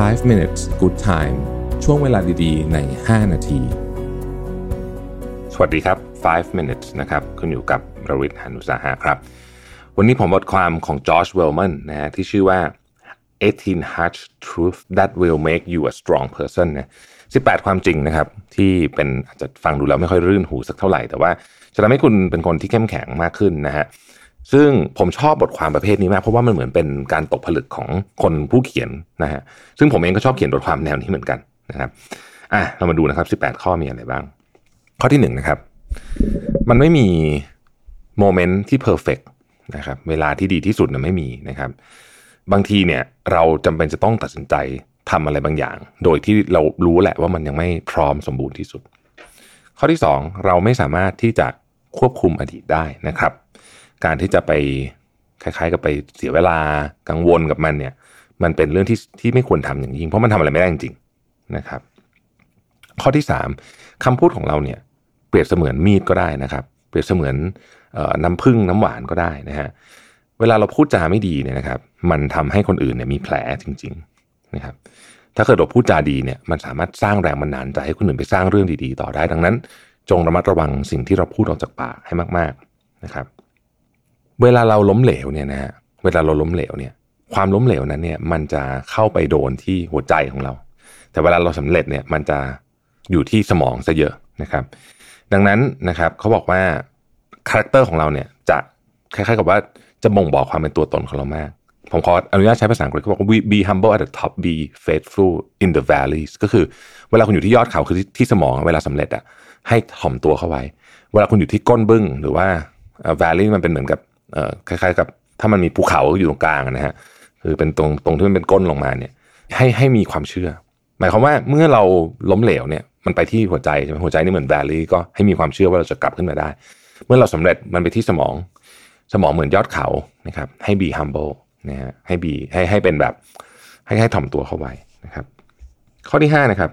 5 minutes good time ช่วงเวลาดีๆ ใน 5 นาที สวัสดีครับ 5 minutes นะครับคุณอยู่กับรวิทย์หานุสาหะครับ วันนี้ผมบทความของจอร์จเวลแมนนะฮะที่ชื่อว่า 18 harsh truth that will make you a strong person นะ18 ความจริงนะครับ ที่เป็นอาจจะฟังดูแล้วไม่ค่อยรื่นหูสักเท่าไหร่ แต่ว่าจะทำให้คุณเป็นคนที่เข้มแข็งมากขึ้นนะฮะ ซึ่งผมชอบบทความประเภทนี้มาก เพราะว่ามันเหมือนเป็นการตกผลึกของคนผู้เขียนนะฮะซึ่งผมเองก็ชอบเขียนบทความแนวนี้เหมือนกันนะครับอะเรามาดูนะครับ 18 ข้อมีอะไรบ้าง ข้อที่หนึ่งนะครับ มันไม่มี moment ที่ perfect นะครับเวลาที่ดีที่สุดนะไม่มีนะครับ บางทีเนี่ยเราจำเป็นจะต้องตัดสินใจทำอะไรบางอย่าง โดยที่เรารู้แหละว่ามันยังไม่พร้อมสมบูรณ์ที่สุด ข้อที่สองเราไม่สามารถที่จะควบคุมอดีตได้นะครับ การที่จะไปคล้ายๆ กับไปเสียเวลากังวลกับมันเนี่ย มันเป็นเรื่องที่ที่ไม่ควรทำอย่างยิ่ง เพราะมันทำอะไรไม่ได้จริงๆนะครับ ข้อที่สามคำพูดของเราเนี่ย เปรียบเสมือนมีดก็ได้นะครับ เปรียบเสมือนน้ำผึ้งน้ำหวานก็ได้นะฮะเวลาเราพูดจาไม่ดีเนี่ยนะครับ มันทำให้คนอื่นเนี่ยมีแผลจริง ๆนะครับ ถ้าเกิดเราพูดจาดีเนี่ย มันสามารถสร้างแรงบันดาลใจให้คนอื่นไปสร้างเรื่องดีๆ ต่อได้ดังนั้น จงระมัดระวังสิ่งที่เราพูดออกจากปากให้มาก ๆนะครับ เวลาเราล้มเหลวเนี่ยนะฮะเวลาเราล้มเหลวเนี่ยความล้มเหลวนั้นเนี่ยมันจะเข้าไปโดนที่หัวใจของเรา แต่เวลาเราสำเร็จเนี่ยมันจะอยู่ที่สมองซะเยอะนะครับ ดังนั้นนะครับเขาบอกว่า character ของเราเนี่ยจะคล้ายๆกับว่าจะบ่งบอกความเป็นตัวตนของเรามาก ผมขออนุญาตใช้ภาษาอังกฤษเขาบอกว่า be humble at the top be faithful in the valleys ก็คือเวลาคุณอยู่ที่ยอดเขาคือที่ที่สมองเวลาสำเร็จอะให้ถ่อมตัวเข้าไว้ เวลาคุณอยู่ที่ก้นบึ้งหรือว่า valley มันเป็นเหมือนกับ คล้ายๆ กับถ้ามันมีภูเขาอยู่ตรงกลางนะฮะคือเป็นตรงตรงที่มันเป็นก้นลงมาเนี่ย ให้ให้มีความเชื่อ หมายความว่าเมื่อเราล้มเหลวเนี่ยมันไปที่หัวใจใช่ไหมหัวใจนี่เหมือน valley ก็ให้มีความเชื่อว่าเราจะกลับขึ้นมาได้ เมื่อเราสำเร็จมันไปที่สมอง สมองเหมือนยอดเขานะครับ ให้ be humble นะฮะให้ be ให้ให้เป็นแบบให้ให้ถ่อมตัวเข้าไว้นะครับ ข้อที่5นะครับ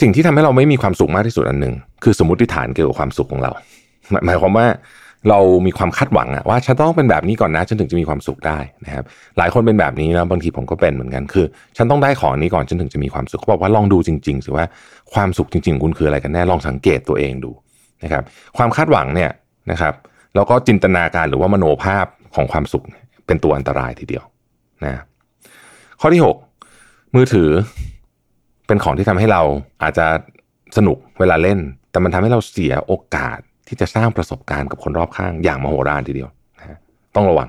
สิ่งที่ทำให้เราไม่มีความสุขมากที่สุดอันหนึ่งคือสมมติฐานเกี่ยวกับความสุขของเรา หมายความว่า เรามีความคาดหวังอะว่าฉันต้องเป็นแบบนี้ก่อนนะฉันถึงจะมีความสุขได้นะครับหลายคนเป็นแบบนี้นะบางทีผมก็เป็นเหมือนกันคือ ฉันต้องได้ของนี้ก่อนฉันถึงจะมีความสุขเขาบอกว่าลองดูจริงๆสิว่าความสุขจริงๆคุณคืออะไรกันแน่ลองสังเกตตัวเองดูนะครับความคาดหวังเนี่ยนะครับแล้วก็จินตนาการหรือว่ามโนภาพของความสุขเป็นตัวอันตรายทีเดียวนะข้อที่ 6 มือถือเป็นของที่ทำให้เราอาจจะสนุกเวลาเล่น แต่มันทำให้เราเสียโอกาส ที่จะสร้างประสบการณ์กับคนรอบข้างอย่างมโหฬารทีเดียวนะต้องระวัง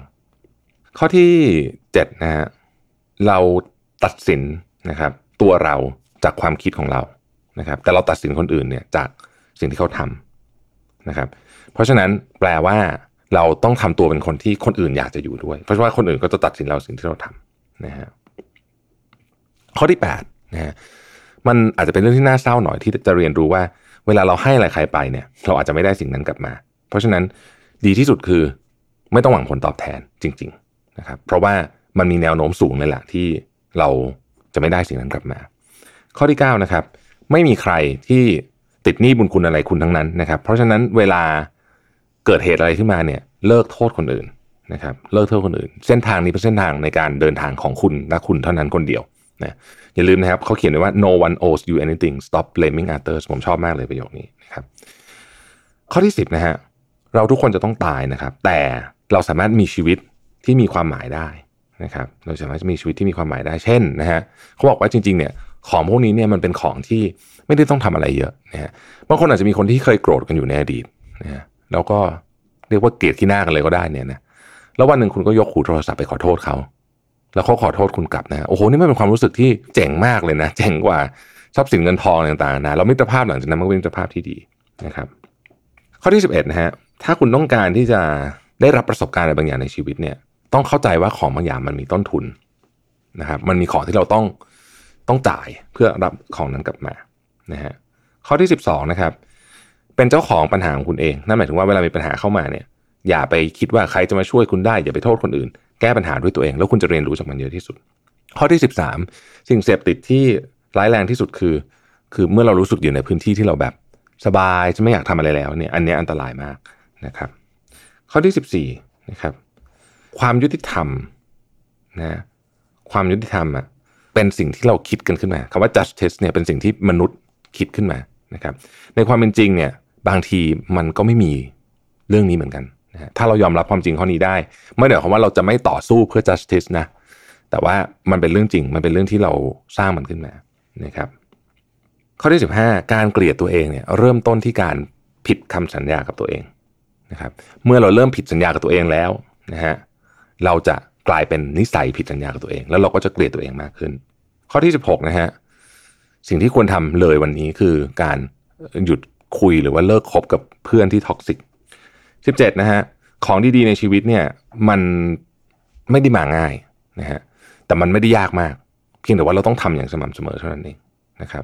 ข้อที่7นะฮะเราตัดสินนะครับ ตัวเราจากความคิดของเรานะครับ แต่เราตัดสินคนอื่นเนี่ยจากสิ่งที่เขาทำนะครับ เพราะฉะนั้นแปลว่าเราต้องทำตัวเป็นคนที่คนอื่นอยากจะอยู่ด้วย เพราะว่าคนอื่นก็จะตัดสินเราสิ่งที่เราทำนะฮะข้อที่8นะฮะมันอาจจะเป็นเรื่องที่น่าเศร้าหน่อยที่จะเรียนรู้ว่า เวลาเราให้อะไรใครไปเนี่ย เราอาจจะไม่ได้สิ่งนั้นกลับมา เพราะฉะนั้นดีที่สุดคือไม่ต้องหวังผลตอบแทนจริง ๆนะครับ เพราะว่ามันมีแนวโน้มสูงเลยแหละที่เราจะไม่ได้สิ่งนั้นกลับมา ข้อที่9นะครับไม่มีใครที่ติดหนี้บุญคุณอะไรคุณทั้งนั้นนะครับ เพราะฉะนั้นเวลาเกิดเหตุอะไรขึ้นมาเนี่ย เลิกโทษคนอื่นนะครับ เลิกโทษคนอื่น เส้นทางนี้เป็นเส้นทางในการเดินทางของคุณและคุณเท่านั้นคนเดียว นะอย่าลืมนะครับเขาเขียนไว้ว่า no one owes you anything stop blaming others ผมชอบมากเลยประโยคนี้นะครับข้อที่ 10นะฮะเราทุกคนจะต้องตายนะครับ แต่เราสามารถมีชีวิตที่มีความหมายได้นะครับ เราสามารถจะมีชีวิตที่มีความหมายได้ เช่นนะฮะเขาบอกว่าจริงๆเนี่ยของพวกนี้เนี่ยมันเป็นของที่ไม่ได้ต้องทำอะไรเยอะนะฮะบางคนอาจจะมีคนที่เคยโกรธกันอยู่ในอดีตนะฮะแล้วก็เรียกว่าเกลียดที่หน้ากันเลยก็ได้เนี่ยนะแล้ววันหนึ่งคุณก็ยกหูโทรศัพท์ไปขอโทษเขา แล้วเขาขอโทษคุณกลับนะโอ้โหนี่มันเป็นความรู้สึกที่เจ๋งมากเลยนะ เจ๋งกว่าทรัพย์สินเงินทองต่างๆนะแล้วมิตรภาพหลังจากนั้นมันเป็นมิตรภาพที่ดีนะครับ ข้อที่ 11นะฮะถ้าคุณต้องการที่จะได้รับประสบการณ์อะไรบางอย่างในชีวิตเนี่ยต้องเข้าใจว่าของบางอย่างมันมีต้นทุนนะครับ มันมีของที่เราต้องต้องจ่ายเพื่อรับของนั้นกลับมานะฮะข้อที่ 12นะครับ เป็นเจ้าของปัญหาของคุณเองนั่นหมายถึงว่าเวลามีปัญหาเข้ามาเนี่ย อย่าไปคิดว่าใครจะมาช่วยคุณได้ อย่าไปโทษคนอื่น แก้ปัญหาด้วยตัวเอง แล้วคุณจะเรียนรู้จากมันเยอะที่สุด ข้อที่ 13 สิ่งเสพติดที่ร้ายแรงที่สุดคือ คือเมื่อเรารู้สึกอยู่ในพื้นที่ที่เราแบบสบายจะไม่อยากทำอะไรแล้วเนี่ยอันนี้อันตรายมากนะครับ ข้อที่ 14นะครับความยุติธรรมนะความยุติธรรมอะเป็นสิ่งที่เราคิดกันขึ้นมาคำว่า justice เนี่ยเป็นสิ่งที่มนุษย์คิดขึ้นมานะครับ ในความเป็นจริงเนี่ยบางทีมันก็ไม่มีเรื่องนี้เหมือนกัน นะถ้าเรายอมรับความจริงข้อนี้ได้ ไม่ได้หมายความว่าเราจะไม่ต่อสู้เพื่อ justice นะ แต่ว่ามันเป็นเรื่องจริง มันเป็นเรื่องที่เราสร้างมันขึ้นมานะครับ ข้อที่ 15 การเกลียดตัวเองเนี่ยเริ่มต้นที่การผิดคำสัญญากับตัวเองนะครับ เมื่อเราเริ่มผิดสัญญากับตัวเองแล้วนะฮะเราจะกลายเป็นนิสัยผิดสัญญากับตัวเอง แล้วเราก็จะเกลียดตัวเองมากขึ้น ข้อที่ 16นะฮะสิ่งที่ควรทำเลยวันนี้คือการหยุดคุยหรือว่าเลิกคบกับเพื่อนที่ท็อกซิก 17นะฮะของดีๆในชีวิตเนี่ยมันไม่ได้มาง่ายนะฮะแต่มันไม่ได้ยากมาก เพียงแต่ว่าเราต้องทำอย่างสม่ำเสมอเท่านั้นเองนะครับ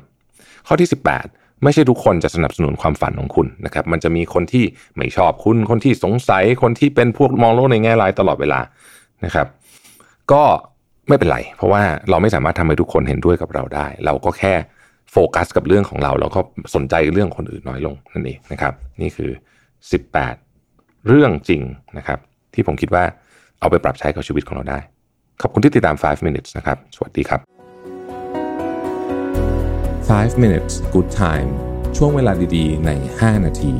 ข้อที่ 18 ไม่ใช่ทุกคนจะสนับสนุนความฝันของคุณนะครับมันจะมีคนที่ไม่ชอบคุณ คนที่สงสัยคนที่เป็นพวกมองโลกในแง่ร้ายตลอดเวลานะครับ ก็ไม่เป็นไร เพราะว่าเราไม่สามารถทำให้ทุกคนเห็นด้วยกับเราได้ เราก็แค่โฟกัสกับเรื่องของเรา แล้วก็สนใจเรื่องคนอื่นน้อยลงนั่นเองนะครับ นี่คือ 18 เรื่องจริงนะครับ ที่ผมคิดว่าเอาไปปรับใช้กับชีวิตของเราได้ ขอบคุณที่ติดตาม 5 minutes นะครับ สวัสดีครับ 5 minutes good time ช่วงเวลาดีๆ ใน 5 นาที